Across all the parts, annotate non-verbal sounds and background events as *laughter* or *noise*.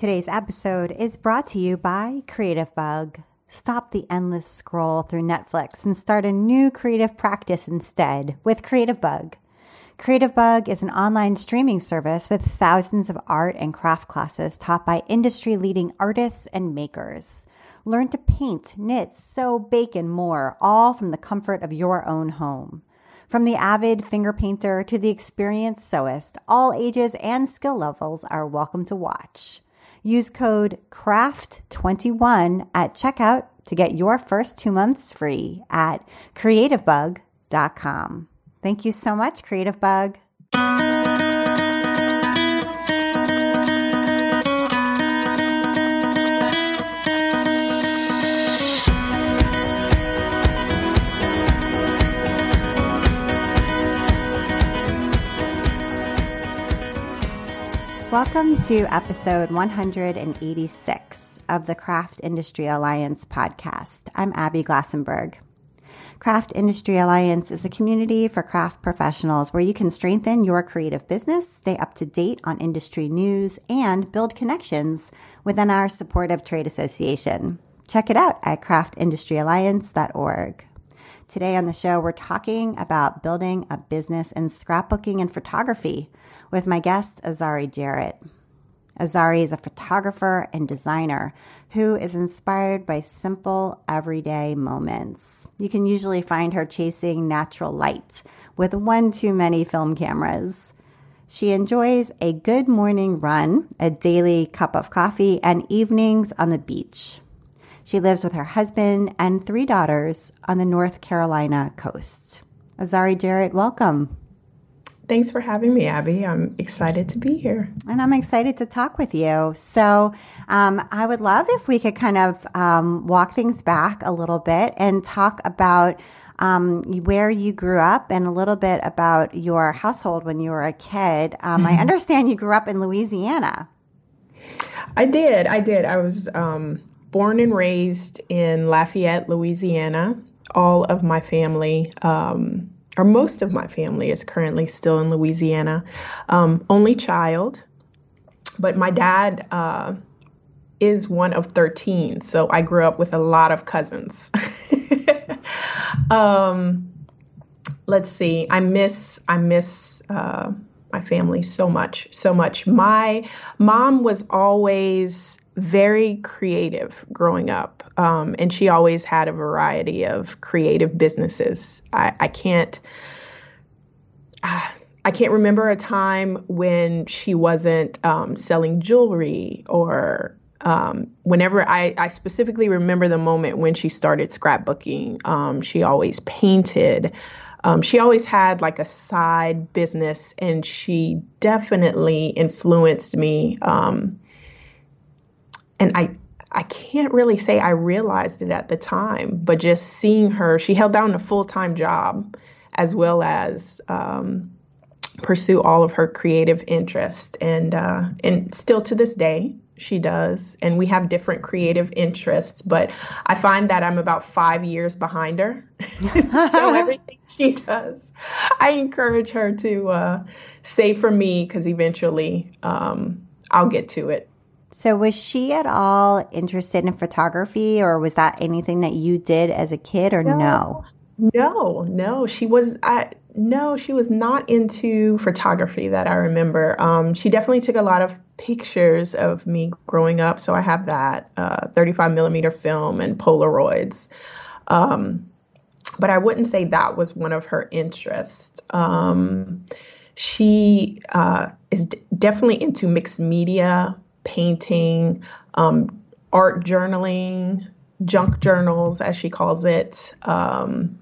Today's episode is brought to you by Creative Bug. Stop the endless scroll through Netflix and start a new creative practice instead with Creative Bug. Creative Bug is an online streaming service with thousands of art and craft classes taught by industry leading artists and makers. Learn to paint, knit, sew, bake, and more, all from the comfort of your own home. From the avid finger painter to the experienced sewist, all ages and skill levels are welcome to watch. Use code CRAFT21 at checkout to get your first two months free at creativebug.com. Thank you so much, Creative Bug. Welcome to episode 186 of the Craft Industry Alliance podcast. I'm Abby Glassenberg. Craft Industry Alliance is a community for craft professionals where you can strengthen your creative business, stay up to date on industry news, and build connections within our supportive trade association. Check it out at craftindustryalliance.org. Today on the show, we're talking about building a business in scrapbooking and photography with my guest, Azari Jarrett. Azari is a photographer and designer who is inspired by simple, everyday moments. You can usually find her chasing natural light with one too many film cameras. She enjoys a good morning run, a daily cup of coffee, and evenings on the beach. She lives with her husband and three daughters on the North Carolina coast. Azari Jarrett, welcome. Thanks for having me, Abby. I'm excited to be here. And I'm excited to talk with you. So, um, I would love if we could kind of um, walk things back a little bit and talk about um, where you grew up and a little bit about your household when you were a kid. Um, I understand you grew up in Louisiana. I did. I did. I was um, born and raised in Lafayette, Louisiana. All of my family, um, or most of my family, is currently still in Louisiana. Um, only child, but my dad uh, is one of 13, so I grew up with a lot of cousins. *laughs* um, let's see. I miss. I miss. Uh, my family so much, so much. My mom was always very creative growing up, um, and she always had a variety of creative businesses. I, I can't. Uh, *sighs* I can't remember a time when she wasn't um, selling jewelry or um, whenever I, I, specifically remember the moment when she started scrapbooking. Um, she always painted. Um, she always had like a side business, and she definitely influenced me. Um, and I, I can't really say I realized it at the time, but just seeing her, she held down a full time job as well as um, pursue all of her creative interests, and uh, and still to this day, she does. And we have different creative interests, but I find that I'm about five years behind her. *laughs* so *laughs* everything she does, I encourage her to uh, say for me because eventually um, I'll get to it. So, was she at all interested in photography, or was that anything that you did as a kid, or no? No, no. She was. I, no, she was not into photography that I remember. Um, she definitely took a lot of pictures of me growing up, so I have that uh, 35 millimeter film and Polaroids. Um, but I wouldn't say that was one of her interests. Um, she uh, is d- definitely into mixed media, painting, um, art journaling, junk journals, as she calls it, um,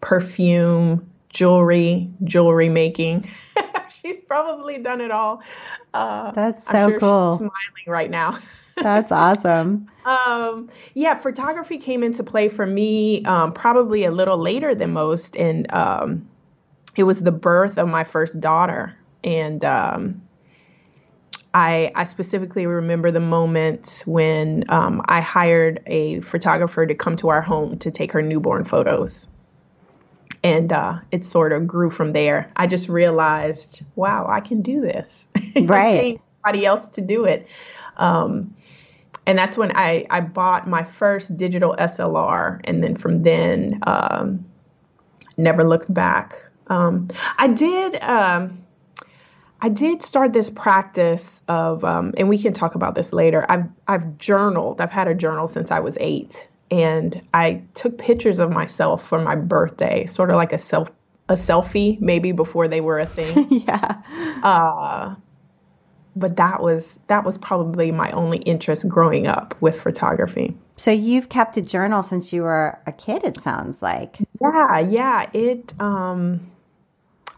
perfume, jewelry, jewelry making. *laughs* she's probably done it all. Uh, That's so sure cool. smiling right now. *laughs* That's awesome. Um, yeah, photography came into play for me um, probably a little later than most, and um, it was the birth of my first daughter. And um, I, I, specifically remember the moment when um, I hired a photographer to come to our home to take her newborn photos and uh, it sort of grew from there. I just realized, wow, I can do this. *laughs* Right. anybody else to do it. Um, and that's when I, I bought my first digital SLR. And then from then, um, never looked back. Um, I did. Um, I did start this practice of, um, and we can talk about this later. I've I've journaled. I've had a journal since I was eight, and I took pictures of myself for my birthday, sort of like a self a selfie, maybe before they were a thing. *laughs* yeah. Uh, but that was that was probably my only interest growing up with photography. So you've kept a journal since you were a kid. It sounds like. Yeah, yeah. It. Um,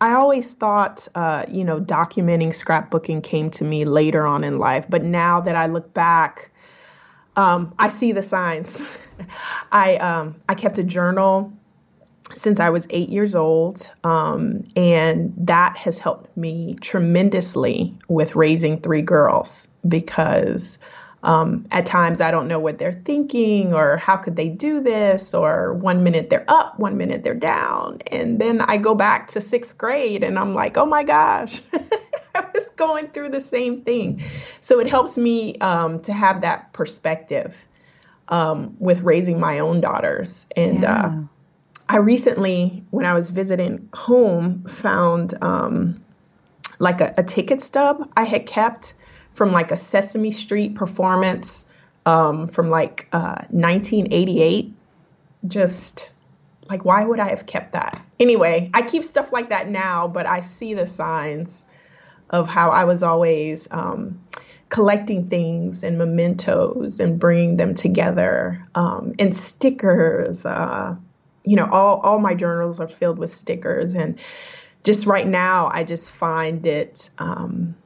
I always thought, uh, you know, documenting scrapbooking came to me later on in life, but now that I look back, um, I see the signs. *laughs* I um, I kept a journal since I was eight years old, um, and that has helped me tremendously with raising three girls because um, at times I don't know what they're thinking or how could they do this, or one minute they're up, one minute they're down. And then I go back to sixth grade and I'm like, oh my gosh, *laughs* I was going through the same thing. So it helps me um, to have that perspective um, with raising my own daughters. And uh, yeah. uh, I recently, when I was visiting home, found um, like a, a ticket stub I had kept from like a Sesame Street performance um, from like uh, 1988. Just like, why would I have kept that? Anyway, I keep stuff like that now, but I see the signs of how I was always um, collecting things and mementos and bringing them together um, and stickers. Uh, you know, all, all my journals are filled with stickers. And just right now, I just find it um,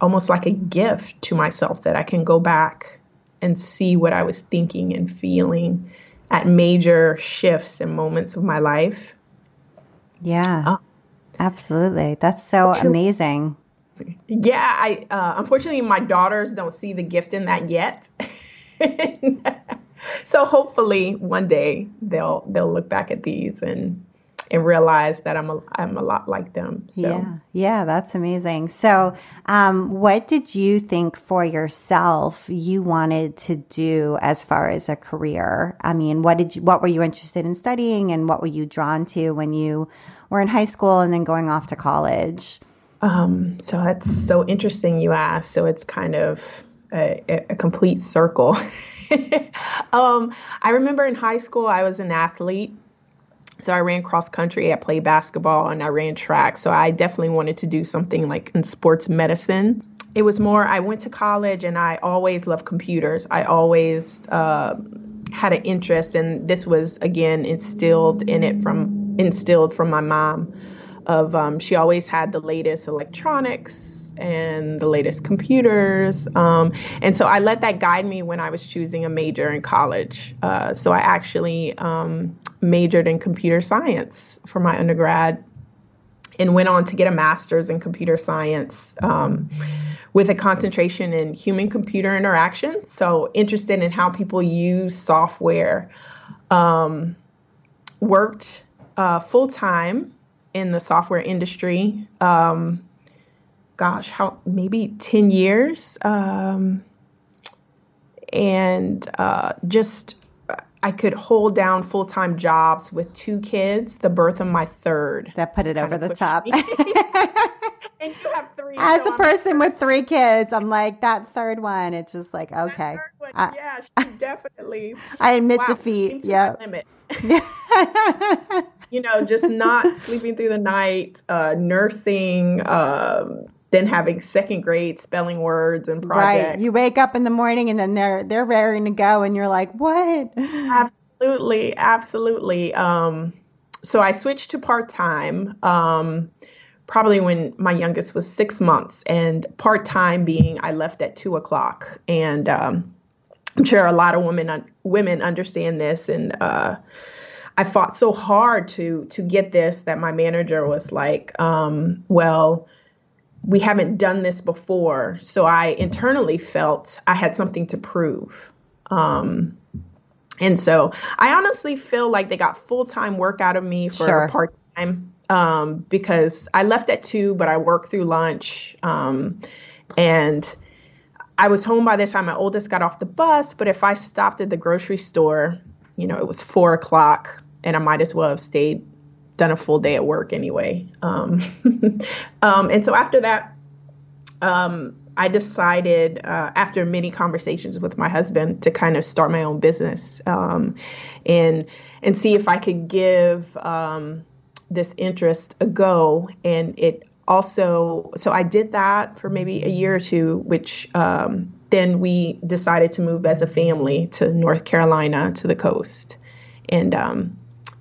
almost like a gift to myself that I can go back and see what I was thinking and feeling at major shifts and moments of my life. Yeah. Uh, absolutely. That's so amazing. Yeah, I uh, unfortunately my daughters don't see the gift in that yet. *laughs* so hopefully one day they'll they'll look back at these and and realize that I'm a, I'm a lot like them. So. Yeah, yeah, that's amazing. So, um, what did you think for yourself you wanted to do as far as a career? I mean, what did you, what were you interested in studying, and what were you drawn to when you were in high school and then going off to college? Um, so that's so interesting you asked. So it's kind of a, a complete circle. *laughs* um, I remember in high school I was an athlete. So I ran cross country, I played basketball, and I ran track. So I definitely wanted to do something like in sports medicine. It was more, I went to college and I always loved computers. I always uh, had an interest, and this was again instilled in it from instilled from my mom. Of um, she always had the latest electronics and the latest computers, um, and so I let that guide me when I was choosing a major in college. Uh, so I actually um, majored in computer science for my undergrad and went on to get a master's in computer science um, with a concentration in human computer interaction. So, interested in how people use software. Um, worked uh, full time in the software industry. Um, gosh, how maybe 10 years. Um, and uh, just I could hold down full time jobs with two kids, the birth of my third. That put it over the top. *laughs* and you have three. As so a I'm person with three kids, I'm like, that third one, it's just like, okay. One, I, yeah, she *laughs* definitely. I admit wow, defeat. Yeah. *laughs* you know, just not sleeping through the night, uh, nursing, um, then having second grade spelling words and projects. Right. You wake up in the morning and then they're they're raring to go and you're like, "What?" *laughs* Absolutely, absolutely. Um, so I switched to part time. Um, probably when my youngest was six months, and part time being I left at two o'clock, and um, I'm sure a lot of women women understand this, and uh, I fought so hard to to get this that my manager was like, um, "Well." We haven't done this before. So I internally felt I had something to prove. Um, and so I honestly feel like they got full time work out of me for sure. part time um, because I left at two, but I worked through lunch. Um, and I was home by the time my oldest got off the bus, but if I stopped at the grocery store, you know, it was four o'clock and I might as well have stayed, done a full day at work anyway. Um, *laughs* um, and so after that, um, I decided uh, after many conversations with my husband to kind of start my own business um, and and see if I could give um, this interest a go. And it also, so I did that for maybe a year or two, which um, then we decided to move as a family to North Carolina to the coast. And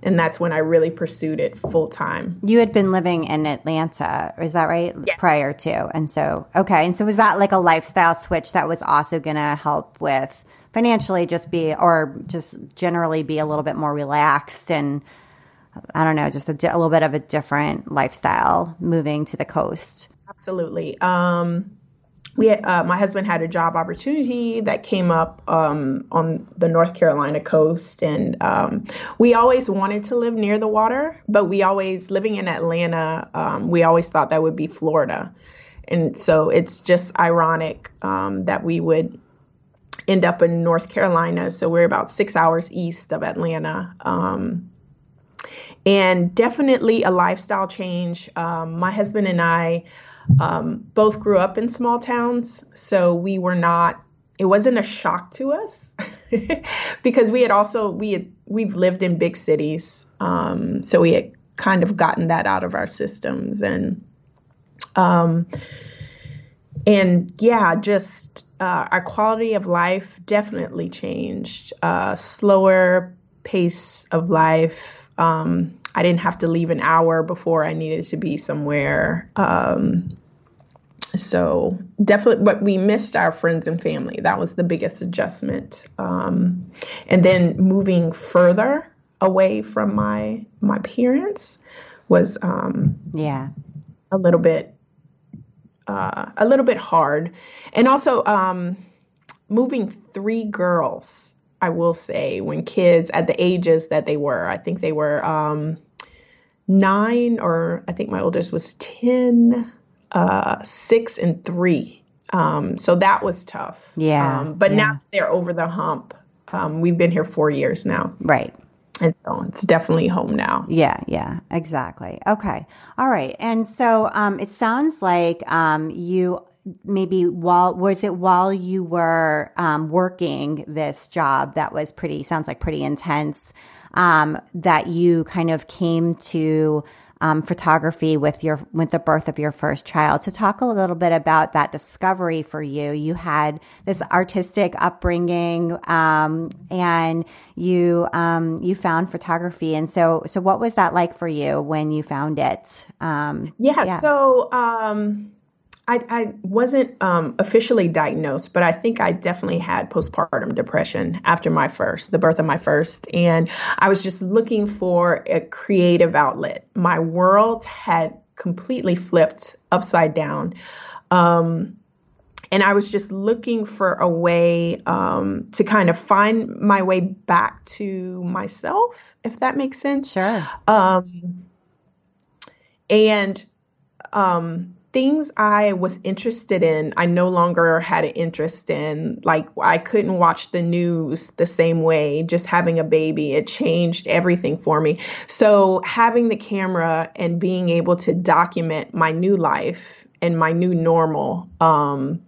and that's when I really pursued it full time. You had been living in Atlanta, is that right? Prior to. And so, okay. And so was that like a lifestyle switch that was also going to help with financially just be, or just generally be a little bit more relaxed and I don't know, just a, a little bit of a different lifestyle moving to the coast? Absolutely. Um, we uh, my husband had a job opportunity that came up um, on the North Carolina coast, and um, we always wanted to live near the water, but we always living in Atlanta, um, we always thought that would be Florida, and so it's just ironic um, that we would end up in North Carolina. So we're about six hours east of Atlanta. Um, and definitely a lifestyle change. Um, my husband and I um, both grew up in small towns, so we were not. It wasn't a shock to us *laughs* because we had also we had we've lived in big cities, um, so we had kind of gotten that out of our systems and um, and yeah, just uh, our quality of life definitely changed. Uh, slower pace of life. Um, I didn't have to leave an hour before I needed to be somewhere. Um, so definitely, but we missed our friends and family. That was the biggest adjustment. Um, and then moving further away from my my parents was um, yeah a little bit uh, a little bit hard, and also um, moving three girls. I will say when kids at the ages that they were, I think they were um, nine, or I think my oldest was 10, uh, six, and three. Um, so that was tough. Yeah. Um, but yeah. now they're over the hump. Um, we've been here four years now. Right. And so it's definitely home now. Yeah, yeah, exactly. Okay. All right. And so um, it sounds like um, you maybe while, was it while you were um, working this job that was pretty, sounds like pretty intense, um, that you kind of came to um, photography with your with the birth of your first child. To talk a little bit about that discovery for you, you had this artistic upbringing, um, and you um, you found photography. And so, so what was that like for you when you found it? Yeah, yeah, So. Um, I, I wasn't um, officially diagnosed, but I think I definitely had postpartum depression after my first, the birth of my first. And I was just looking for a creative outlet. My world had completely flipped upside down. Um, and I was just looking for a way um, to kind of find my way back to myself, if that makes sense. Sure. Um, and um, things I was interested in, I no longer had an interest in. Like, I couldn't watch the news the same way, just having a baby. It changed everything for me. So, having the camera and being able to document my new life and my new normal um,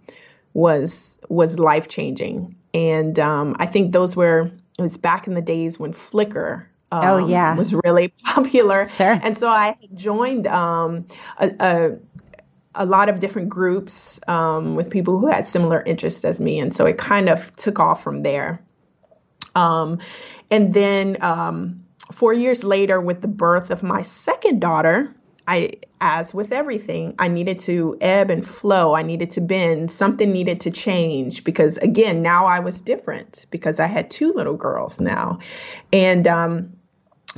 was was life changing. And um, I think those were it was back in the days when Flickr um, oh yeah was really *laughs* popular. Sure. And so I joined um, a, a, a lot of different groups um, with people who had similar interests as me, and so it kind of took off from there. Um, and then um, four years later, with the birth of my second daughter, I, as with everything, I needed to ebb and flow. I needed to bend. Something needed to change because, again, now I was different because I had two little girls now. And um,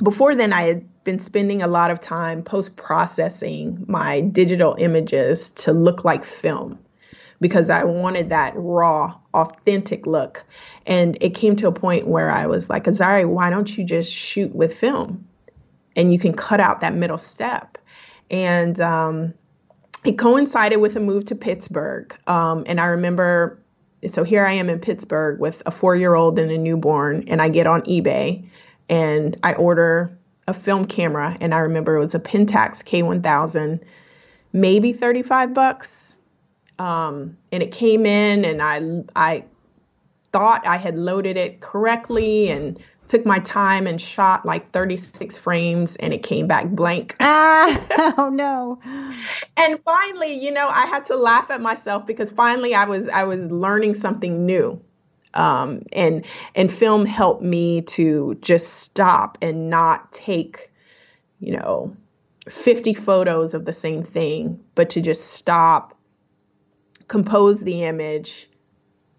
before then, I had been spending a lot of time post processing my digital images to look like film because I wanted that raw, authentic look. And it came to a point where I was like, Azari, why don't you just shoot with film? And you can cut out that middle step and um, it coincided with a move to Pittsburgh. Um, and I remember so here I am in Pittsburgh with a four year old and a newborn, and I get on eBay and I order a film camera. And I remember it was a Pentax K1000, maybe 35 bucks. Um, and it came in, and I, I thought I had loaded it correctly and took my time and shot like 36 frames and it came back blank. *laughs* Ah, oh no. and finally, you know, I had to laugh at myself because finally I was I was learning something new. Um, and and film helped me to just stop and not take, you know, 50 photos of the same thing, but to just stop, compose the image,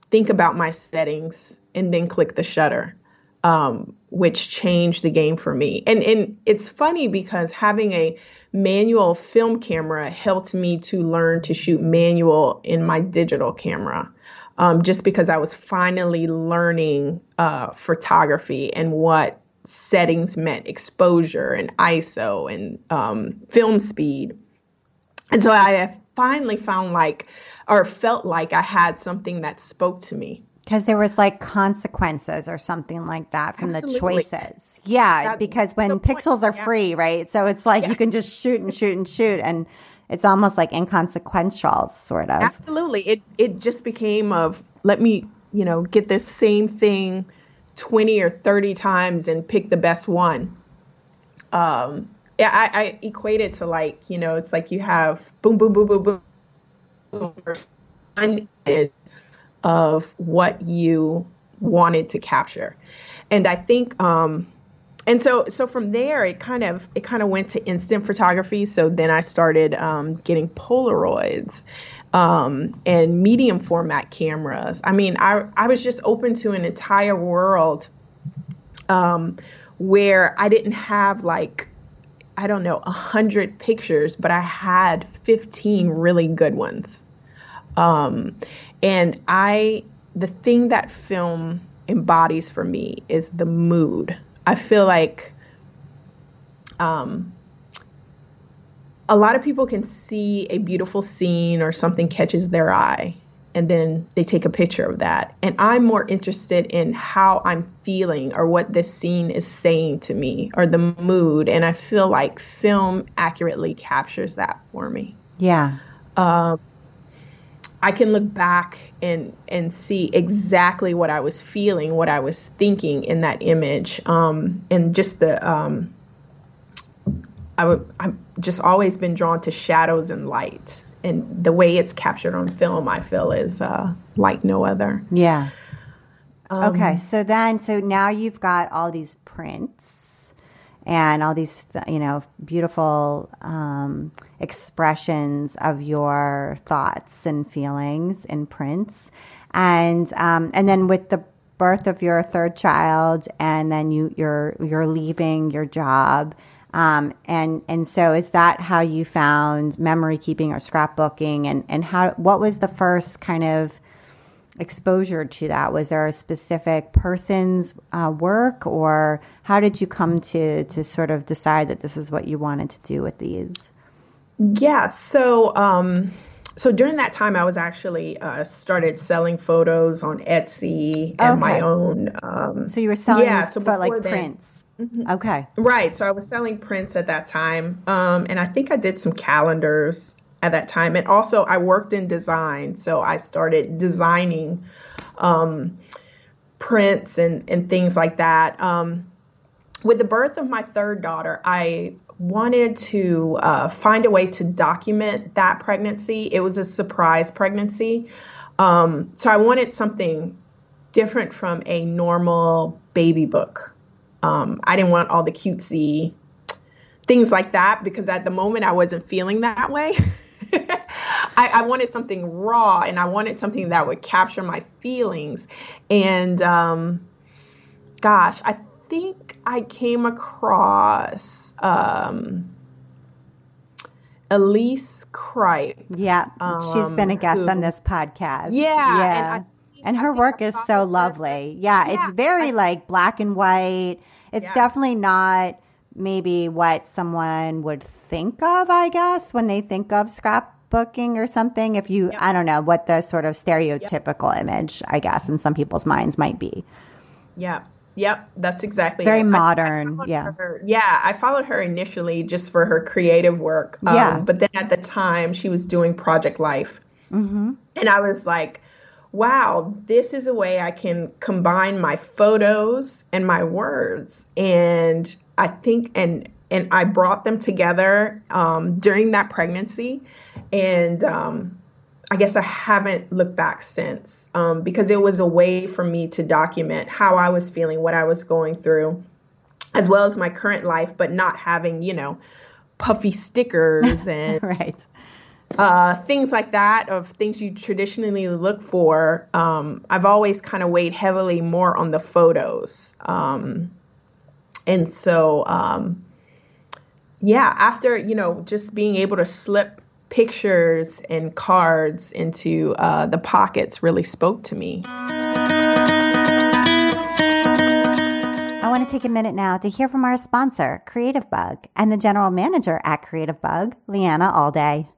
think about my settings, and then click the shutter um, which changed the game for me. And and it's funny because having a manual film camera helped me to learn to shoot manual in my digital camera. Um, just because I was finally learning uh, photography and what settings meant exposure and ISO and um, film speed. And so I finally found like, or felt like I had something that spoke to me because there was like consequences or something like that from Absolutely. the choices. Yeah, That's because when pixels are yeah. free, right? So it's like yeah. you can just shoot and shoot and shoot and it's almost like inconsequential sort of. Absolutely. It it just became of let me, you know, get this same thing 20 or 30 times and pick the best one. Um yeah, I, I equate it to like, you know, it's like you have boom, boom, boom, boom, boom, of what you wanted to capture. And I think um, and so so from there it kind of it kind of went to instant photography. So then i started um, getting polaroids um, and medium format cameras. I mean I, I was just open to an entire world um, where i didn't have like i don't know a hundred pictures but i had 15 really good ones. Um, and I, the thing that film embodies for me is the mood. I feel like um, a lot of people can see a beautiful scene or something catches their eye and then they take a picture of that. And I'm more interested in how I'm feeling or what this scene is saying to me or the mood. And I feel like film accurately captures that for me. Yeah. Um, I can look back and and see exactly what I was feeling, what I was thinking in that image, um, and just the um, I w- I've just always been drawn to shadows and light, and the way it's captured on film, I feel is uh, like no other. Yeah. Um, okay, so then so now you've got all these prints and all these you know beautiful um, expressions of your thoughts and feelings in prints. And um, and then with the birth of your third child and then you you're you're leaving your job um, and and so is that how you found memory keeping or scrapbooking? And and how what was the first kind of exposure to that? Was there a specific person's uh, work, or how did you come to to sort of decide that this is what you wanted to do with these? Yeah, so um, so during that time, I was actually uh, started selling photos on Etsy and okay. my own. Um, so you were selling, yeah, so but like then, prints. Mm-hmm. Okay, right. So I was selling prints at that time, um, and I think I did some calendars at that time. And also, I worked in design, so I started designing um, prints and, and things like that. Um, with the birth of my third daughter, I wanted to uh, find a way to document that pregnancy. It was a surprise pregnancy. Um, so I wanted something different from a normal baby book. Um, I didn't want all the cutesy things like that because at the moment I wasn't feeling that way. *laughs* I, I, wanted something raw and I wanted something that would capture my feelings. And um, gosh, I think I came across um, Elise Cripe. Yeah, um, she's been a guest who, on this podcast. Yeah, yeah. And, and her work is so lovely. Yeah, yeah, it's very I, like black and white. It's yeah. definitely not maybe what someone would think of, I guess, when they think of scrapbooking or something. If you, I don't know what the sort of stereotypical image, I guess, in some people's minds might be. Yeah. Yep, that's exactly very it. modern. I, I yeah, her, yeah. I followed her initially just for her creative work. Um, yeah, but then at the time she was doing Project Life, mm-hmm. and I was like, "Wow, this is a way I can combine my photos and my words." And I think, and and I brought them together um, during that pregnancy, and um, I guess I haven't looked back since um, because it was a way for me to document how I was feeling, what I was going through, as well as my current life, but not having, you know, puffy stickers *laughs* and right. Uh, things like that of things you traditionally look for. Um, I've always kind of weighed heavily more on the photos. Um, and so, um, yeah, after, you know, just being able to slip pictures and cards into uh, the pockets really spoke to me. I want to take a minute now to hear from our sponsor, Creative Bug, and the general manager at Creative Bug, Leanna Alday.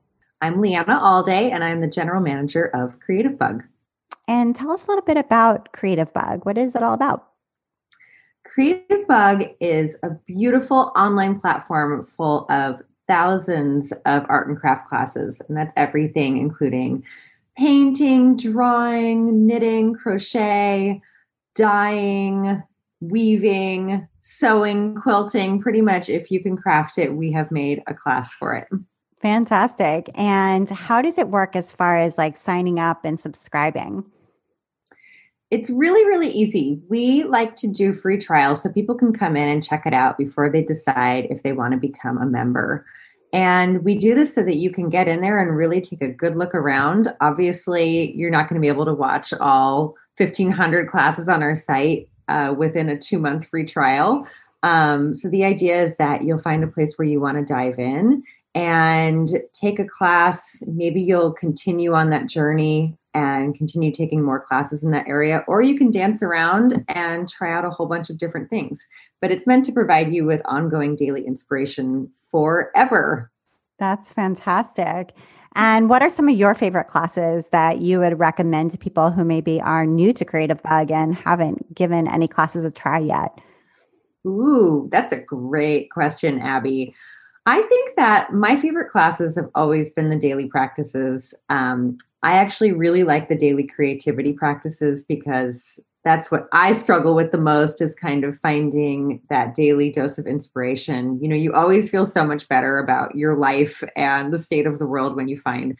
I'm Leanna Alday, and I'm the general manager of Creative Bug. And tell us a little bit about Creative Bug. What is it all about? Creative Bug is a beautiful online platform full of thousands of art and craft classes, and that's everything, including painting, drawing, knitting, crochet, dyeing, weaving, sewing, quilting. Pretty much, if you can craft it, we have made a class for it. Fantastic. And how does it work as far as like signing up and subscribing? It's really, really easy. We like to do free trials so people can come in and check it out before they decide if they want to become a member. And we do this so that you can get in there and really take a good look around. Obviously, you're not going to be able to watch all 1,500 classes on our site uh, within a two month free trial. Um, so the idea is that you'll find a place where you want to dive in and take a class. Maybe you'll continue on that journey and continue taking more classes in that area, or you can dance around and try out a whole bunch of different things. But it's meant to provide you with ongoing daily inspiration forever. That's fantastic. And what are some of your favorite classes that you would recommend to people who maybe are new to Creative Bug and haven't given any classes a try yet? Ooh, that's a great question, Abby. I think that my favorite classes have always been the daily practices. Um, I actually really like the daily creativity practices because that's what I struggle with the most is kind of finding that daily dose of inspiration. You know, you always feel so much better about your life and the state of the world when you find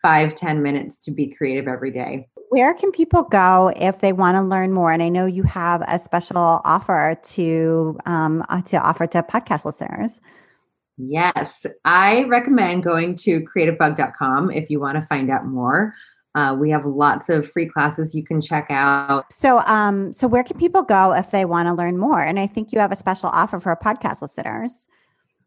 five, ten minutes to be creative every day. Where can people go if they want to learn more? And I know you have a special offer to um, uh, to offer to podcast listeners. Yes, I recommend going to creativebug.com if you want to find out more. Uh, we have lots of free classes you can check out. So, um, so where can people go if they want to learn more? And I think you have a special offer for podcast listeners.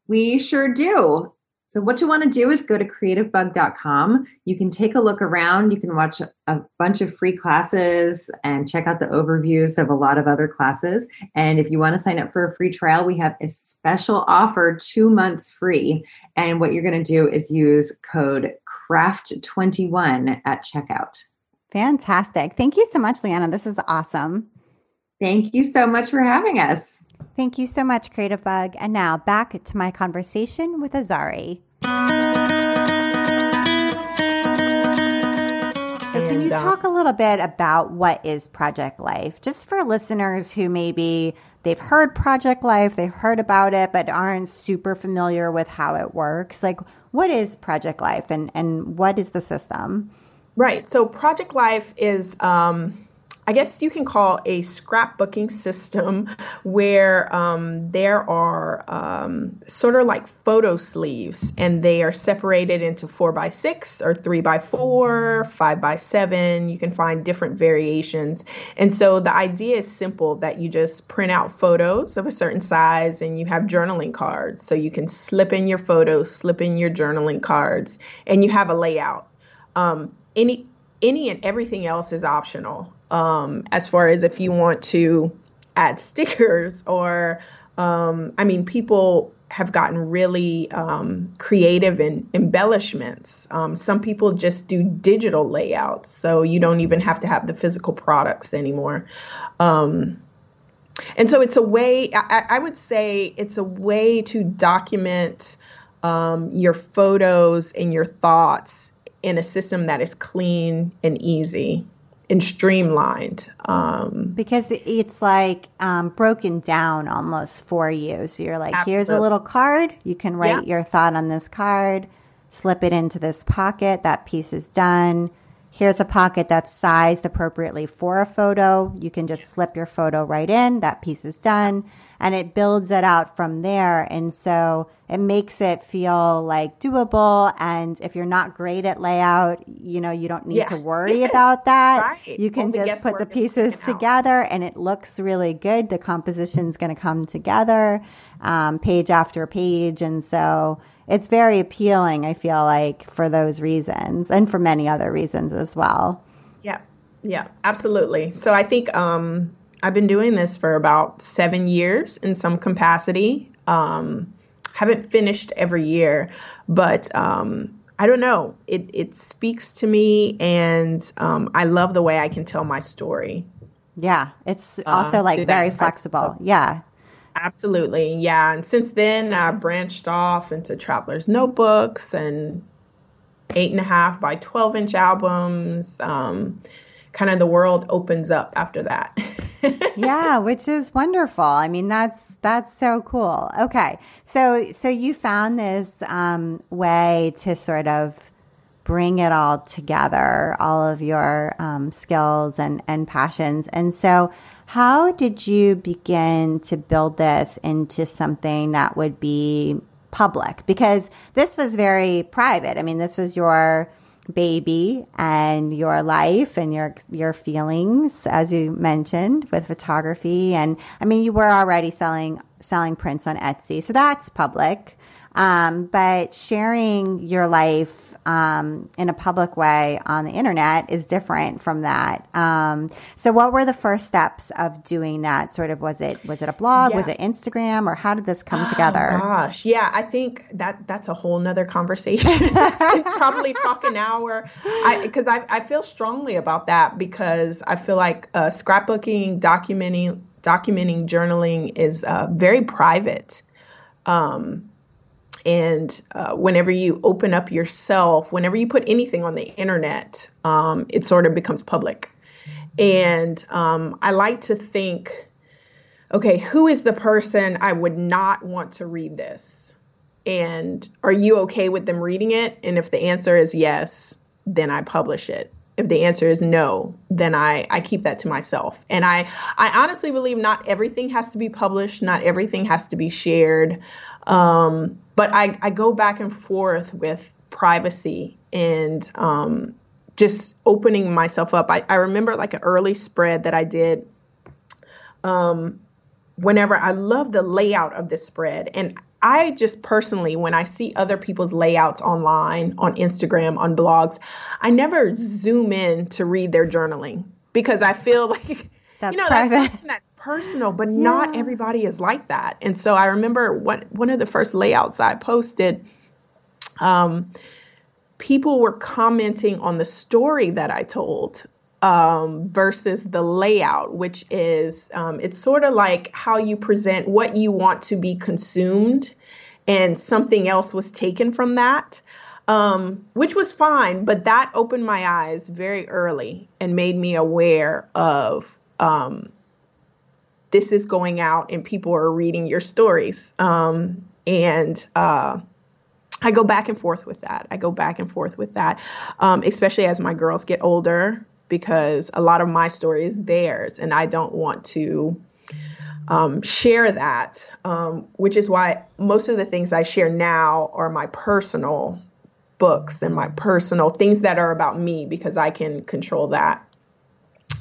We sure do. So, what you want to do is go to creativebug.com. You can take a look around. You can watch a bunch of free classes and check out the overviews of a lot of other classes. And if you want to sign up for a free trial, we have a special offer two months free. And what you're going to do is use code CRAFT21 at checkout. Fantastic. Thank you so much, Leanna. This is awesome. Thank you so much for having us. Thank you so much, Creative Bug. And now back to my conversation with Azari. So, can you uh, talk a little bit about what is Project Life? Just for listeners who maybe they've heard Project Life, they've heard about it, but aren't super familiar with how it works. Like, what is Project Life and, and what is the system? Right. So, Project Life is um, I guess you can call a scrapbooking system where um, there are um, sort of like photo sleeves and they are separated into four by six or three by four, five by seven. You can find different variations. And so the idea is simple that you just print out photos of a certain size and you have journaling cards. So you can slip in your photos, slip in your journaling cards, and you have a layout. Um, any any and everything else is optional um, as far as if you want to add stickers or um, I mean, people have gotten really um, creative in embellishments. Um, some people just do digital layouts, so you don't even have to have the physical products anymore. Um, and so it's a way, I, I, would say, it's a way to document um, your photos and your thoughts in a system that is clean and easy and streamlined. Um, because it's like um, broken down almost for you. So you're like, absolutely. here's a little card. You can write yeah. your thought on this card, slip it into this pocket. That piece is done. Here's a pocket that's sized appropriately for a photo. You can just slip your photo right in. That piece is done and it builds it out from there. And so it makes it feel like doable. And if you're not great at layout, you know, you don't need yeah. to worry about that. right. You can just put the pieces together and it looks really good. The composition's going to come together, um, page after page. And so it's very appealing, I feel like, for those reasons and for many other reasons as well. Yeah. Yeah, absolutely. So I think, um, I've been doing this for about seven years in some capacity. Um, haven't finished every year, but um, I don't know. It it speaks to me, and um, I love the way I can tell my story. Yeah, it's uh, also uh, like very flexible. Yeah, absolutely. Yeah, and since then I branched off into travelers notebooks and eight and a half by twelve inch albums. Um, kind of the world opens up after that. *laughs* yeah, which is wonderful. I mean, that's that's so cool. Okay, so so you found this um, way to sort of bring it all together, all of your um, skills and and passions. And so, how did you begin to build this into something that would be public? Because this was very private. I mean, this was your baby and your life and your your feelings as you mentioned with photography and I mean you were already selling selling prints on Etsy so that's public um, but sharing your life um, in a public way on the internet is different from that. Um, so, what were the first steps of doing that? Sort of was it was it a blog? Yeah. Was it Instagram? Or how did this come oh, together? Gosh, yeah, I think that that's a whole nother conversation. *laughs* Probably talk an hour. Because I, I, I feel strongly about that because I feel like uh, scrapbooking, documenting, documenting, journaling is uh, very private. Um, and uh, whenever you open up yourself, whenever you put anything on the internet, um, it sort of becomes public. And um, I like to think, okay, who is the person I would not want to read this? And are you okay with them reading it? And if the answer is yes, then I publish it. If the answer is no, then I, I keep that to myself. And I, I honestly believe not everything has to be published, not everything has to be shared. Um, but I, I go back and forth with privacy and um, just opening myself up. I, I remember like an early spread that I did. Um, whenever I love the layout of this spread, and I just personally, when I see other people's layouts online, on Instagram, on blogs, I never zoom in to read their journaling because I feel *laughs* like that's you know private. That's, that's personal, but yeah. not everybody is like that. And so I remember what one of the first layouts I posted. Um, people were commenting on the story that I told um, versus the layout, which is um, it's sort of like how you present what you want to be consumed, and something else was taken from that. Um, which was fine, but that opened my eyes very early and made me aware of um, this is going out and people are reading your stories. Um, and uh, I go back and forth with that. I go back and forth with that, um, especially as my girls get older, because a lot of my story is theirs, and I don't want to um, share that, um, which is why most of the things I share now are my personal books and my personal things that are about me because I can control that.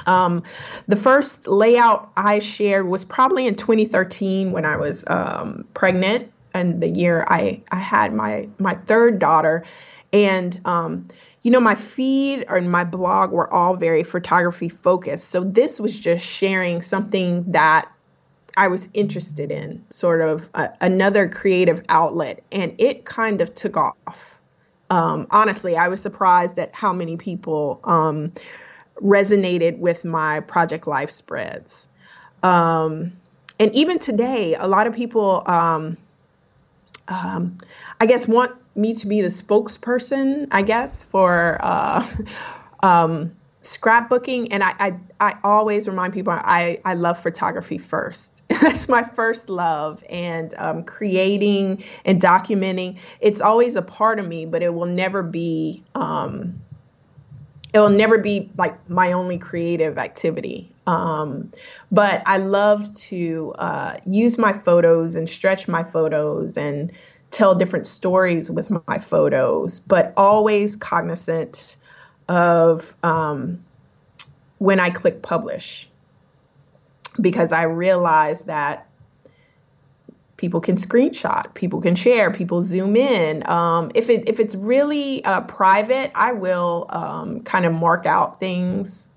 Um, the first layout I shared was probably in 2013 when I was um, pregnant and the year I, I had my, my third daughter. And, um, you know, my feed and my blog were all very photography focused. So this was just sharing something that I was interested in, sort of a, another creative outlet, and it kind of took off. Um, honestly, I was surprised at how many people um, resonated with my Project Life spreads. Um, and even today, a lot of people, um, um, I guess, want me to be the spokesperson, I guess, for uh, *laughs* um, scrapbooking. And I, I, I, always remind people I, I love photography first. *laughs* That's my first love. And um, creating and documenting, it's always a part of me, but it will never be. Um, it'll never be like my only creative activity. Um, but I love to uh, use my photos and stretch my photos and tell different stories with my photos, but always cognizant of um, when I click publish because I realize that people can screenshot, people can share, people zoom in. Um, if it if it's really uh, private, I will um, kind of mark out things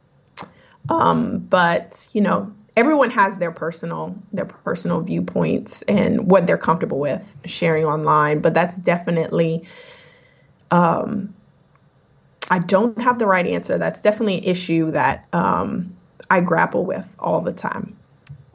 um, but you know, everyone has their personal their personal viewpoints and what they're comfortable with sharing online. But that's definitely. Um, I don't have the right answer. That's definitely an issue that um, I grapple with all the time.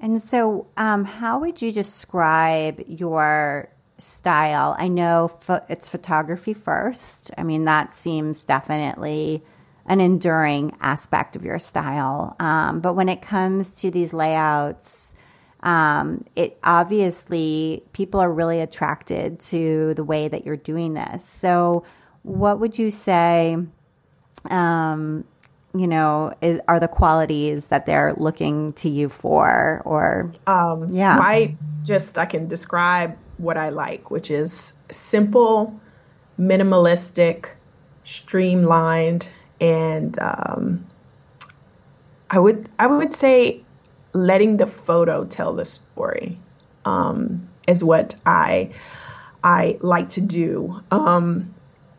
And so, um, how would you describe your style? I know it's photography first. I mean, that seems definitely an enduring aspect of your style. Um, but when it comes to these layouts, um, it obviously people are really attracted to the way that you're doing this. So, what would you say? Um, you know, is, are the qualities that they're looking to you for, or um, yeah, I just I can describe what I like, which is simple, minimalistic, streamlined, and um, I would I would say letting the photo tell the story um, is what I I like to do. Um,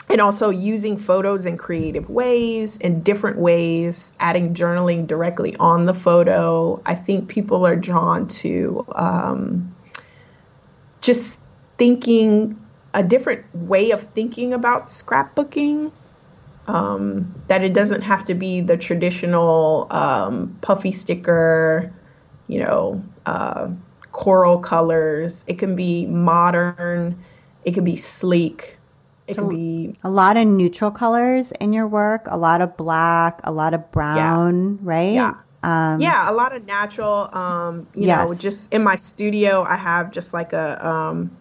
and also using photos in creative ways, in different ways, adding journaling directly on the photo. I think people are drawn to um, just thinking a different way of thinking about scrapbooking um, that it doesn't have to be the traditional um, puffy sticker, you know, uh, coral colors. It can be modern. It can be sleek. It so can be a lot of neutral colors in your work. A lot of black. A lot of brown. Yeah. Right. Yeah. Um, yeah, a lot of natural. Um, you yes. know, just in my studio, I have just like a. Um,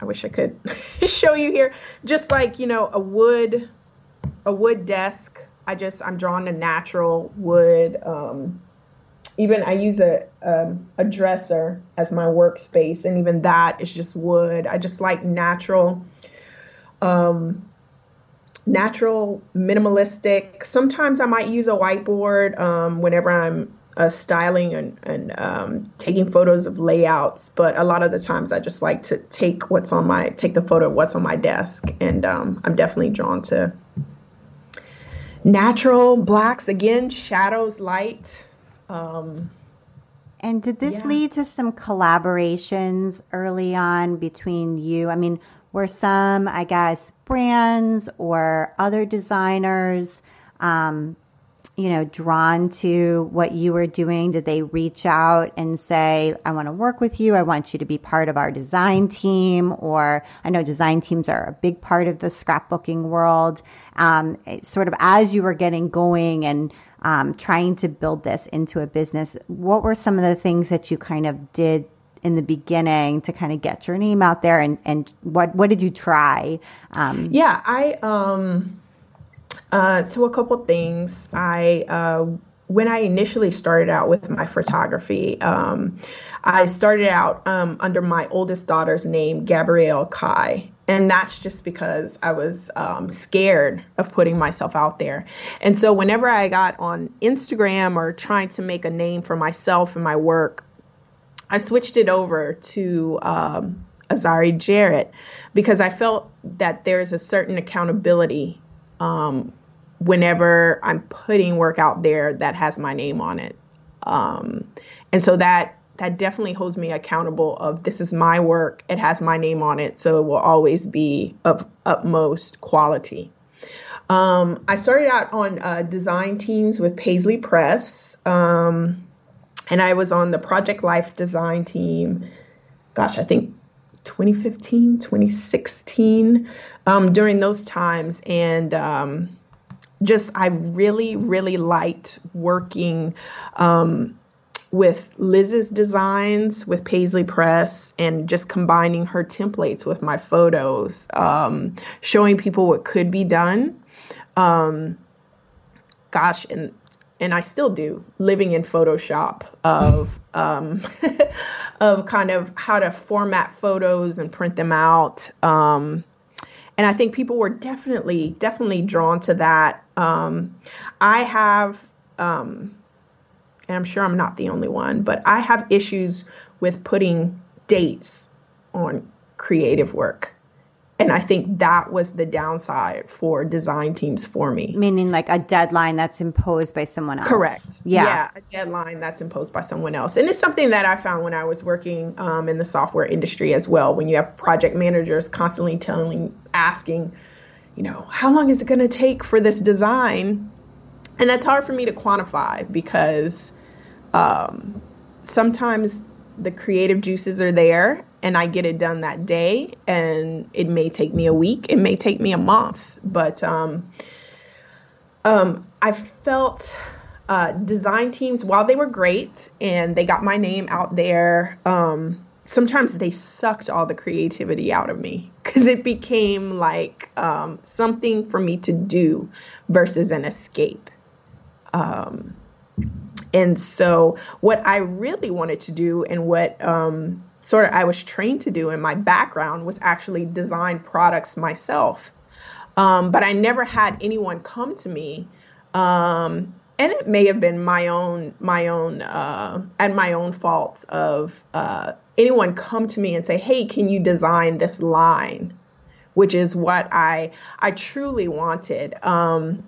I wish I could *laughs* show you here. Just like you know, a wood a wood desk. I just I'm drawn to natural wood. Um, even I use a um, a dresser as my workspace, and even that is just wood. I just like natural, um, natural, minimalistic. Sometimes I might use a whiteboard um, whenever I'm uh, styling and, and um, taking photos of layouts. But a lot of the times, I just like to take what's on my take the photo of what's on my desk, and um, I'm definitely drawn to natural blacks again, shadows, light. Um, and did this yeah. lead to some collaborations early on between you? I mean, were some, I guess, brands or other designers um, you know, drawn to what you were doing? Did they reach out and say, I want to work with you. I want you to be part of our design team? Or I know design teams are a big part of the scrapbooking world. Um, sort of as you were getting going and um, trying to build this into a business, what were some of the things that you kind of did in the beginning to kind of get your name out there and, and what, what did you try? Um, yeah, I, um, uh, so a couple things. I uh, when I initially started out with my photography, um, I started out um, under my oldest daughter's name, Gabrielle Kai. And that's just because I was um, scared of putting myself out there. And so, whenever I got on Instagram or trying to make a name for myself and my work, I switched it over to um, Azzari Jarrett because I felt that there's a certain accountability um, whenever I'm putting work out there that has my name on it. Um, and so that that definitely holds me accountable of this is my work it has my name on it so it will always be of utmost quality um, i started out on uh, design teams with paislee press um, and i was on the project life design team gosh i think 2015 2016 um, during those times and um, just i really really liked working um, with Liz's designs with Paislee Press and just combining her templates with my photos, um, showing people what could be done. Um, gosh, and and I still do living in Photoshop of um, *laughs* of kind of how to format photos and print them out. Um, and I think people were definitely definitely drawn to that. Um, I have um, and I'm sure I'm not the only one, but I have issues with putting dates on creative work. And I think that was the downside for design teams for me. Meaning like a deadline that's imposed by someone else. Correct. Yeah. yeah a deadline that's imposed by someone else. And it's something that I found when I was working um, in the software industry as well. When you have project managers constantly telling, asking, you know, how long is it going to take for this design? And that's hard for me to quantify because um, sometimes the creative juices are there and I get it done that day, and it may take me a week, it may take me a month, but um, um, I felt uh, design teams, while they were great and they got my name out there, um, sometimes they sucked all the creativity out of me because it became like um, something for me to do versus an escape. Um, and so, what I really wanted to do and what um, sort of I was trained to do in my background was actually design products myself. Um, but I never had anyone come to me. Um, and it may have been my own, my own, uh, and my own fault of uh, anyone come to me and say, "Hey, can you design this line?" Which is what I I truly wanted. Um,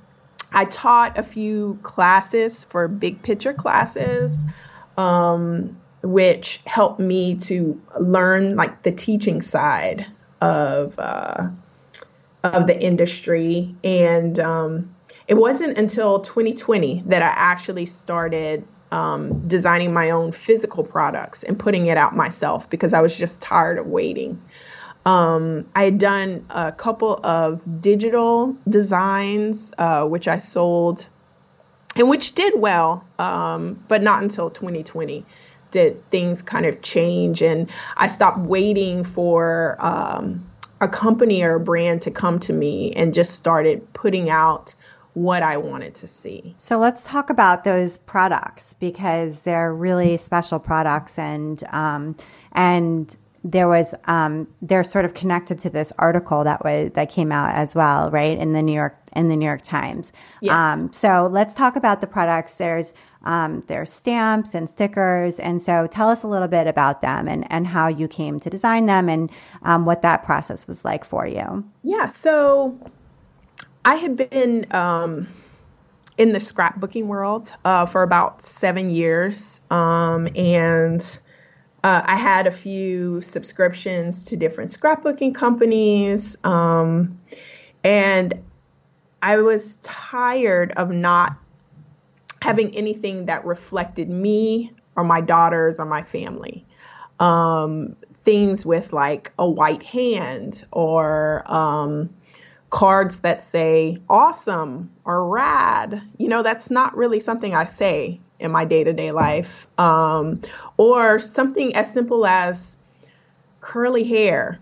I taught a few classes for big picture classes, um, which helped me to learn like the teaching side of uh, of the industry. And um, it wasn't until 2020 that I actually started um, designing my own physical products and putting it out myself because I was just tired of waiting. Um, I had done a couple of digital designs, uh, which I sold and which did well, um, but not until 2020 did things kind of change. And I stopped waiting for um, a company or a brand to come to me and just started putting out what I wanted to see. So let's talk about those products because they're really special products and um, and there was um, they're sort of connected to this article that was that came out as well, right in the New York in the New York Times. Yes. Um, so let's talk about the products. There's um, there's stamps and stickers, and so tell us a little bit about them and and how you came to design them and um, what that process was like for you. Yeah. So I had been um, in the scrapbooking world uh, for about seven years, um, and uh, I had a few subscriptions to different scrapbooking companies. Um, and I was tired of not having anything that reflected me or my daughters or my family. Um, things with like a white hand or um, cards that say awesome or rad. You know, that's not really something I say in my day to day life. Um, or something as simple as curly hair,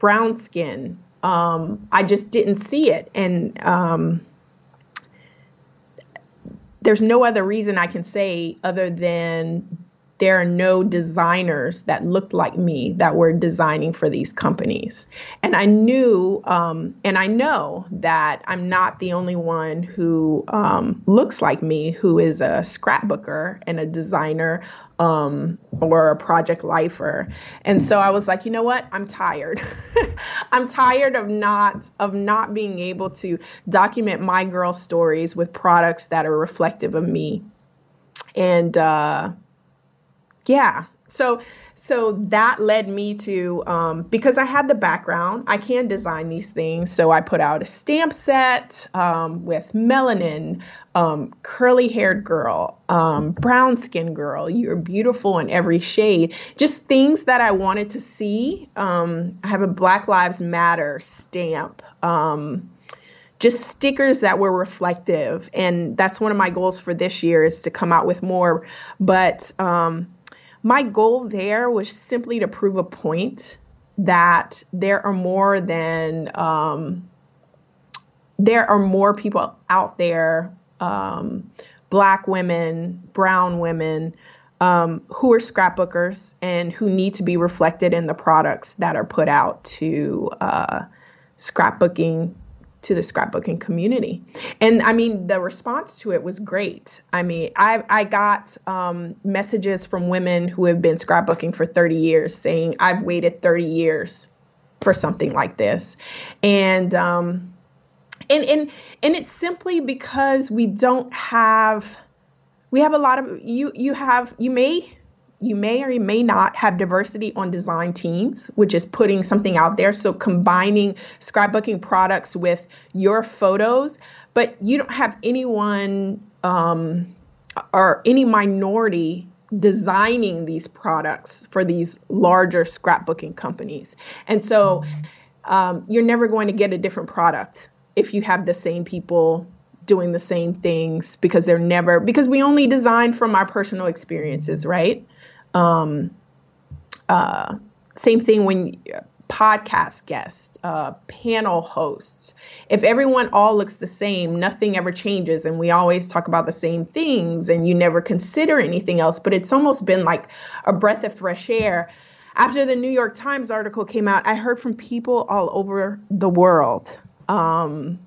brown skin. Um, I just didn't see it. And um, there's no other reason I can say other than there are no designers that looked like me that were designing for these companies. And I knew, um, and I know that I'm not the only one who um, looks like me, who is a scrapbooker and a designer um, or a project lifer. And so I was like, you know what? I'm tired. *laughs* I'm tired of not of not being able to document my girl stories with products that are reflective of me. And uh, yeah, So so that led me to um, because I had the background, I can design these things. So I put out a stamp set um, with melanin, um, curly haired girl, um, brown skin girl. You're beautiful in every shade. Just things that I wanted to see. Um, I have a Black Lives Matter stamp um, just stickers that were reflective and that's one of my goals for this year is to come out with more but um, my goal there was simply to prove a point that there are more than um, there are more people out there um, black women brown women um, who are scrapbookers and who need to be reflected in the products that are put out to uh, scrapbooking to the scrapbooking community. And I mean, the response to it was great. I mean, I, I got um, messages from women who have been scrapbooking for 30 years saying, I've waited 30 years for something like this. And, um, and, and, and it's simply because we don't have, we have a lot of, you, you have, you may you may or you may not have diversity on design teams, which is putting something out there. So combining scrapbooking products with your photos, but you don't have anyone um, or any minority designing these products for these larger scrapbooking companies. And so um, you're never going to get a different product if you have the same people doing the same things because they're never because we only design from our personal experiences right um, uh, same thing when podcast guests, uh, panel hosts. If everyone all looks the same, nothing ever changes, and we always talk about the same things, and you never consider anything else. But it's almost been like a breath of fresh air. After the New York Times article came out, I heard from people all over the world um,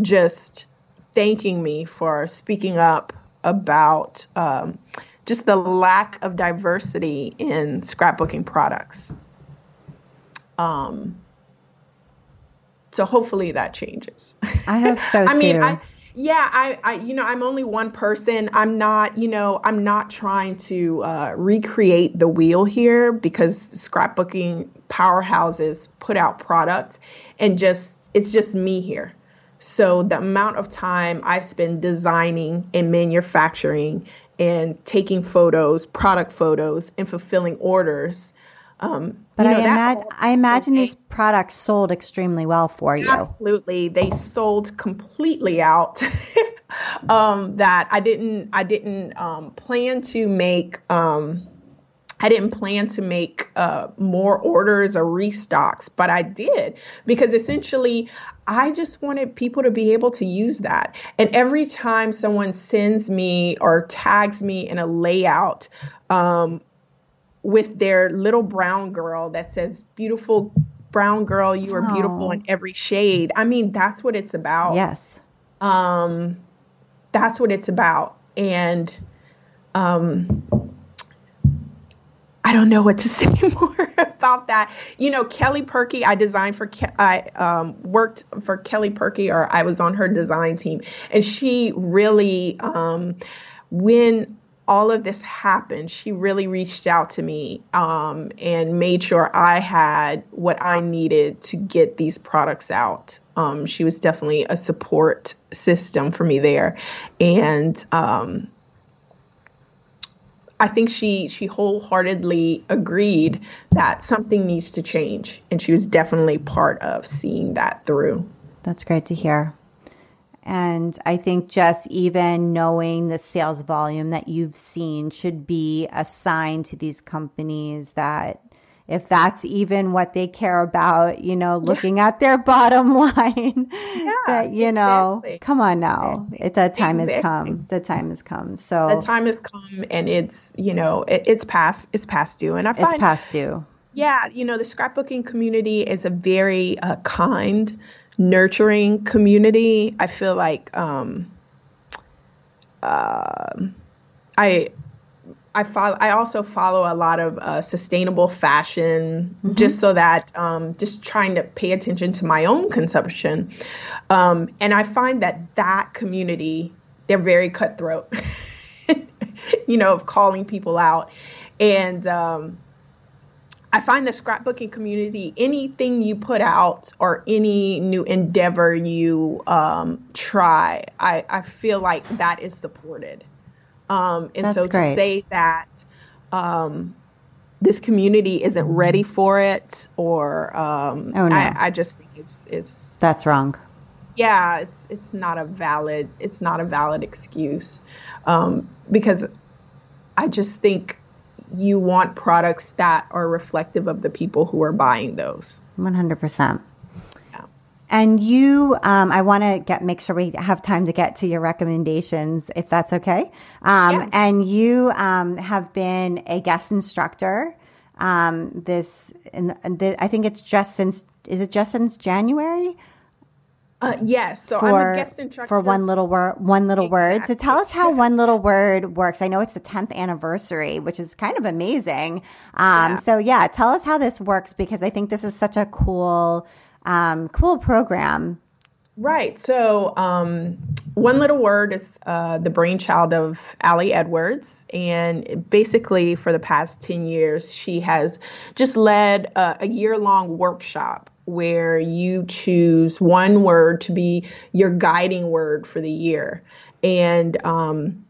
just thanking me for speaking up about um, just the lack of diversity in scrapbooking products. Um, so hopefully that changes. I hope so *laughs* I too. mean, I, yeah, I, I, you know, I'm only one person. I'm not, you know, I'm not trying to uh, recreate the wheel here because scrapbooking powerhouses put out product and just, it's just me here. So the amount of time I spend designing and manufacturing and taking photos, product photos, and fulfilling orders. Um, but you know, I, imag- I imagine these products sold extremely well for you. Absolutely, they sold completely out. *laughs* um, that I didn't, I didn't um, plan to make. Um, I didn't plan to make uh, more orders or restocks, but I did because essentially I just wanted people to be able to use that. And every time someone sends me or tags me in a layout um, with their little brown girl that says, beautiful brown girl, you are oh. beautiful in every shade. I mean, that's what it's about. Yes. Um, that's what it's about. And um, I don't know what to *laughs* say more about that. You know, Kelly Purkey, I designed for, I um, worked for Kelly Purkey, or I was on her design team, and she really, um, when all of this happened, she really reached out to me um, and made sure I had what I needed to get these products out. Um, she was definitely a support system for me there, and um, I think she she wholeheartedly agreed that something needs to change, and she was definitely part of seeing that through. That's great to hear. And I think just even knowing the sales volume that you've seen should be a sign to these companies that if that's even what they care about, you know, looking at their *laughs* bottom line, yeah, that, you know, exactly. come on now. Exactly. It's a time exactly. has come. The time has come. So the time has come and it's, you know, it, it's past, it's past due. And I find it's past due. Yeah. You know, the scrapbooking community is a very uh, kind, nurturing community. I feel like, um, uh, I, I follow. I also follow a lot of uh, sustainable fashion, mm-hmm. just so that um, just trying to pay attention to my own consumption. Um, and I find that that community they're very cutthroat. *laughs* you know, of calling people out, and um, I find the scrapbooking community, anything you put out or any new endeavor you um, try, I, I feel like that is supported. Um, and That's so great. to say that um, this community isn't ready for it, or um, oh, no. I, I, just think it's, it's that's wrong. Yeah, it's it's not a valid it's not a valid excuse um, because I just think you want products that are reflective of the people who are buying those. One hundred percent. And you, um, I want to get make sure we have time to get to your recommendations, if that's okay. Um, yeah. And you um, have been a guest instructor. Um, this, in, the, I think it's just since. Is it just since January? Uh, yes. So for, I'm a guest instructor for one little word. One little exactly. word. So tell us how one little word works. I know it's the 10th anniversary, which is kind of amazing. Um, yeah. So yeah, tell us how this works because I think this is such a cool, um, cool program. Right. So um, one little word is uh, the brainchild of Ali Edwards, and basically for the past 10 years, she has just led a, a year long workshop where you choose one word to be your guiding word for the year. And um,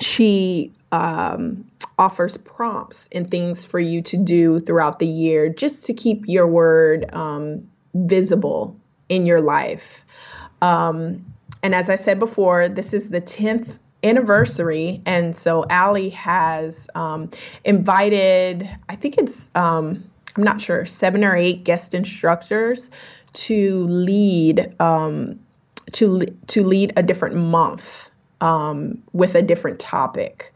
she um, offers prompts and things for you to do throughout the year just to keep your word um, visible in your life. Um, and as I said before, this is the 10th anniversary. And so Ali has um, invited, I think it's, um, I'm not sure, seven or eight guest instructors to lead um, to to lead a different month um, with a different topic.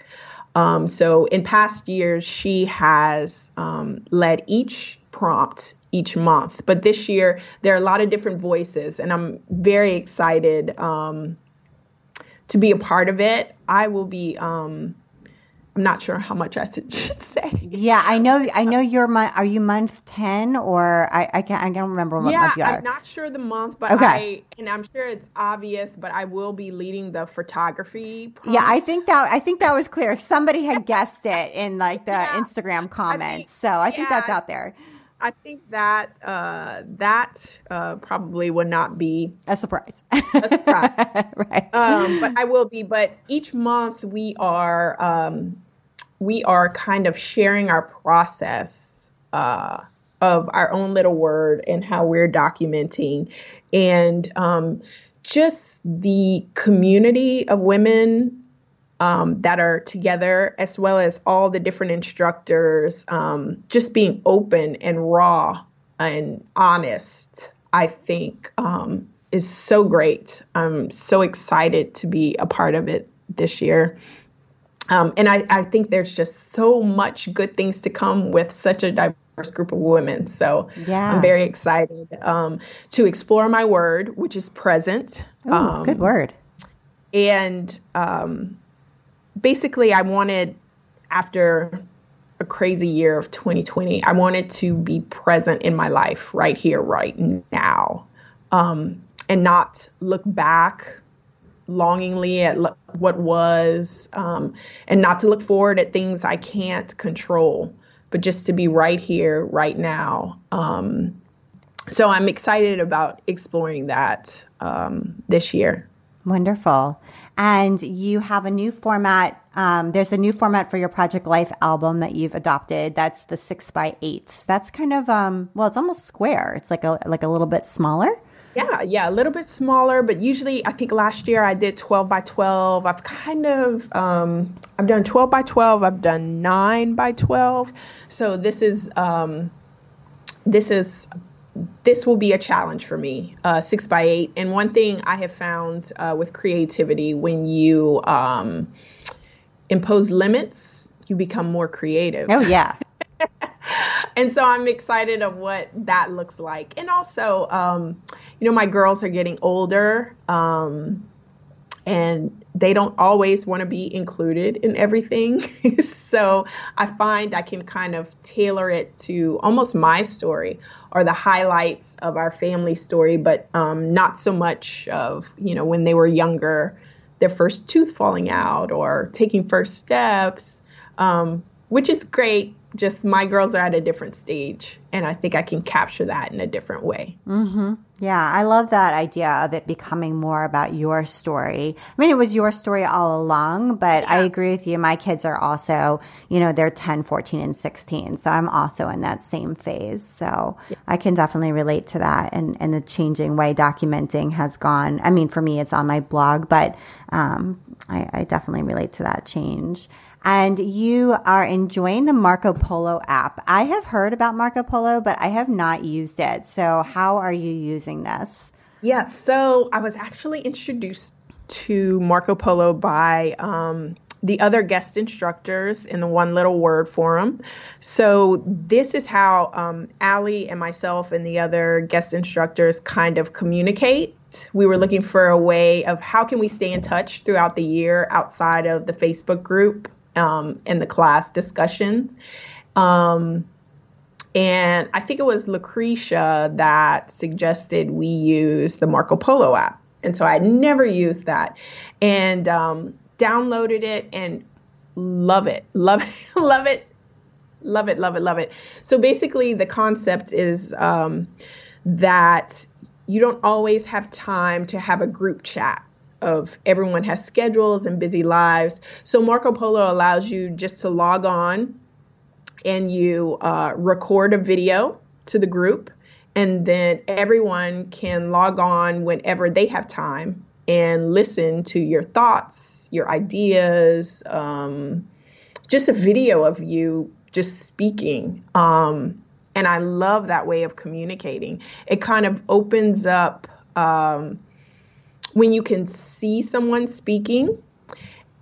Um, so in past years, she has um, led each prompt each month, but this year there are a lot of different voices, and I'm very excited um, to be a part of it. I will be um, I'm not sure how much I should *laughs* say. Yeah, I know. I know you're. Are you month ten or I? I can't. I don't remember what yeah, month you are. I'm not sure the month, but okay. I and I'm sure it's obvious. But I will be leading the photography. Yeah, I think that I think that was clear. Somebody had guessed it in like the *laughs* yeah, Instagram comments, I think, so I think that's out there. I think that uh, that uh, probably would not be a surprise. a surprise, *laughs* right? Um, but I will be. But each month we are um, we are kind of sharing our process uh, of our own little word and how we're documenting, and um, just the community of women um, that are together, as well as all the different instructors, um, just being open and raw and honest, I think um, is so great. I'm so excited to be a part of it this year. Um, and I, I think there's just so much good things to come with such a diverse group of women. So yeah. I'm very excited um, to explore my word, which is present. Ooh, um, good word. And um, basically, I wanted, after a crazy year of 2020, I wanted to be present in my life right here, right now, um, and not look back longingly at what was, um, and not to look forward at things I can't control, but just to be right here, right now. Um, so I'm excited about exploring that um, this year. Wonderful. And you have a new format. Um, there's a new format for your Project Life album that you've adopted. That's the six by eight. That's kind of, um, well, it's almost square. It's like a, like a little bit smaller. Yeah, yeah, a little bit smaller, but usually I think last year I did 12 by 12. I've kind of, um, I've done 12 by 12. I've done nine by 12. So this is, um, this is this will be a challenge for me, uh, six by eight. And one thing I have found uh, with creativity, when you um, impose limits, you become more creative. Oh, yeah. *laughs* and so I'm excited of what that looks like. And also, um, you know, my girls are getting older. Um, and they don't always want to be included in everything. *laughs* so I find I can kind of tailor it to almost my story or the highlights of our family story, but um, not so much of, you know, when they were younger, their first tooth falling out or taking first steps. Um, which is great just my girls are at a different stage and i think i can capture that in a different way mm-hmm. yeah i love that idea of it becoming more about your story i mean it was your story all along but yeah. i agree with you my kids are also you know they're 10 14 and 16 so i'm also in that same phase so yeah. i can definitely relate to that and, and the changing way documenting has gone i mean for me it's on my blog but um, I, I definitely relate to that change and you are enjoying the Marco Polo app. I have heard about Marco Polo, but I have not used it. So, how are you using this? Yeah, so I was actually introduced to Marco Polo by um, the other guest instructors in the One Little Word Forum. So, this is how um, Ali and myself and the other guest instructors kind of communicate. We were looking for a way of how can we stay in touch throughout the year outside of the Facebook group um, in the class discussion. Um, and I think it was Lucretia that suggested we use the Marco Polo app. And so I never used that and um, downloaded it and love it, love it, *laughs* love it, love it, love it, love it. So basically, the concept is um, that you don't always have time to have a group chat of everyone has schedules and busy lives. So Marco Polo allows you just to log on and you uh, record a video to the group, and then everyone can log on whenever they have time and listen to your thoughts, your ideas, um, just a video of you just speaking. Um, and I love that way of communicating. It kind of opens up. Um, when you can see someone speaking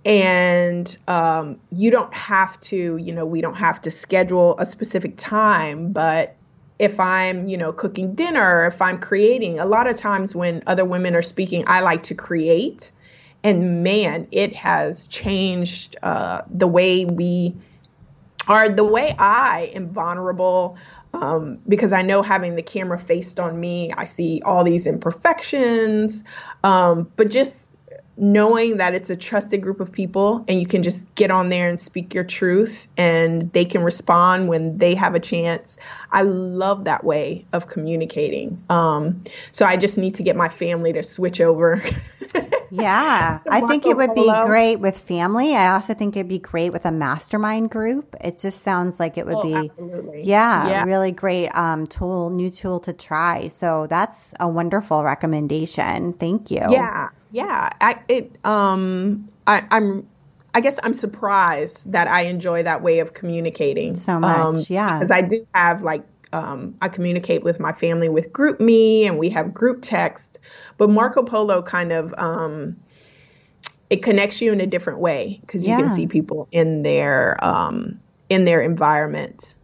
and um, you don't have to you know we don't have to schedule a specific time but if i'm you know cooking dinner if i'm creating a lot of times when other women are speaking i like to create. And man it has changed uh, the way we are the way i am vulnerable um, because I know having the camera faced on me, I see all these imperfections. Um, but just knowing that it's a trusted group of people and you can just get on there and speak your truth and they can respond when they have a chance. I love that way of communicating. Um, so I just need to get my family to switch over. *laughs* yeah, *laughs* so I think it would be great with family. I also think it'd be great with a mastermind group. It just sounds like it would oh, be, absolutely. Yeah, yeah, really great um, tool, new tool to try. So that's a wonderful recommendation. Thank you. Yeah yeah, I, it. Um, I, I'm. I guess I'm surprised that I enjoy that way of communicating so much. Um, yeah, because I do have like um, I communicate with my family with GroupMe, and we have group text. But Marco Polo kind of um, it connects you in a different way because you yeah. can see people in their um, in their environment,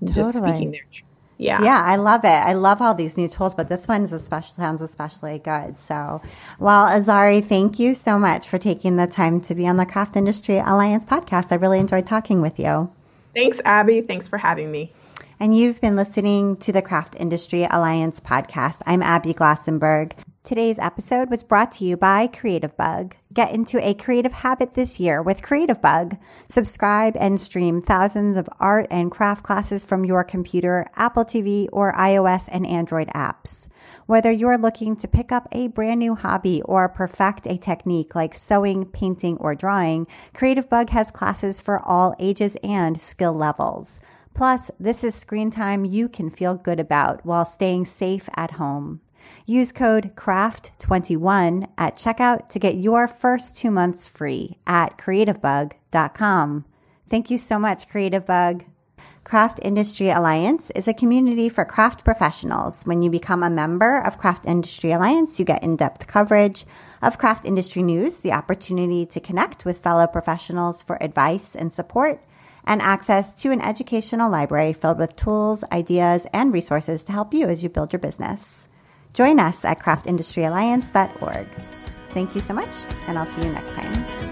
totally. just speaking their truth. Yeah. Yeah, I love it. I love all these new tools, but this one is especially sounds especially good. So, well, Azzari, thank you so much for taking the time to be on the Craft Industry Alliance podcast. I really enjoyed talking with you. Thanks, Abby. Thanks for having me. And you've been listening to the Craft Industry Alliance podcast. I'm Abby Glassenberg. Today's episode was brought to you by Creativebug. Get into a creative habit this year with Creativebug. Subscribe and stream thousands of art and craft classes from your computer, Apple TV, or iOS and Android apps. Whether you're looking to pick up a brand new hobby or perfect a technique like sewing, painting, or drawing, Creativebug has classes for all ages and skill levels. Plus, this is screen time you can feel good about while staying safe at home. Use code CRAFT21 at checkout to get your first two months free at creativebug.com. Thank you so much, Creativebug. Craft Industry Alliance is a community for craft professionals. When you become a member of Craft Industry Alliance, you get in-depth coverage of craft industry news, the opportunity to connect with fellow professionals for advice and support, and access to an educational library filled with tools, ideas, and resources to help you as you build your business. Join us at craftindustryalliance.org. Thank you so much, and I'll see you next time.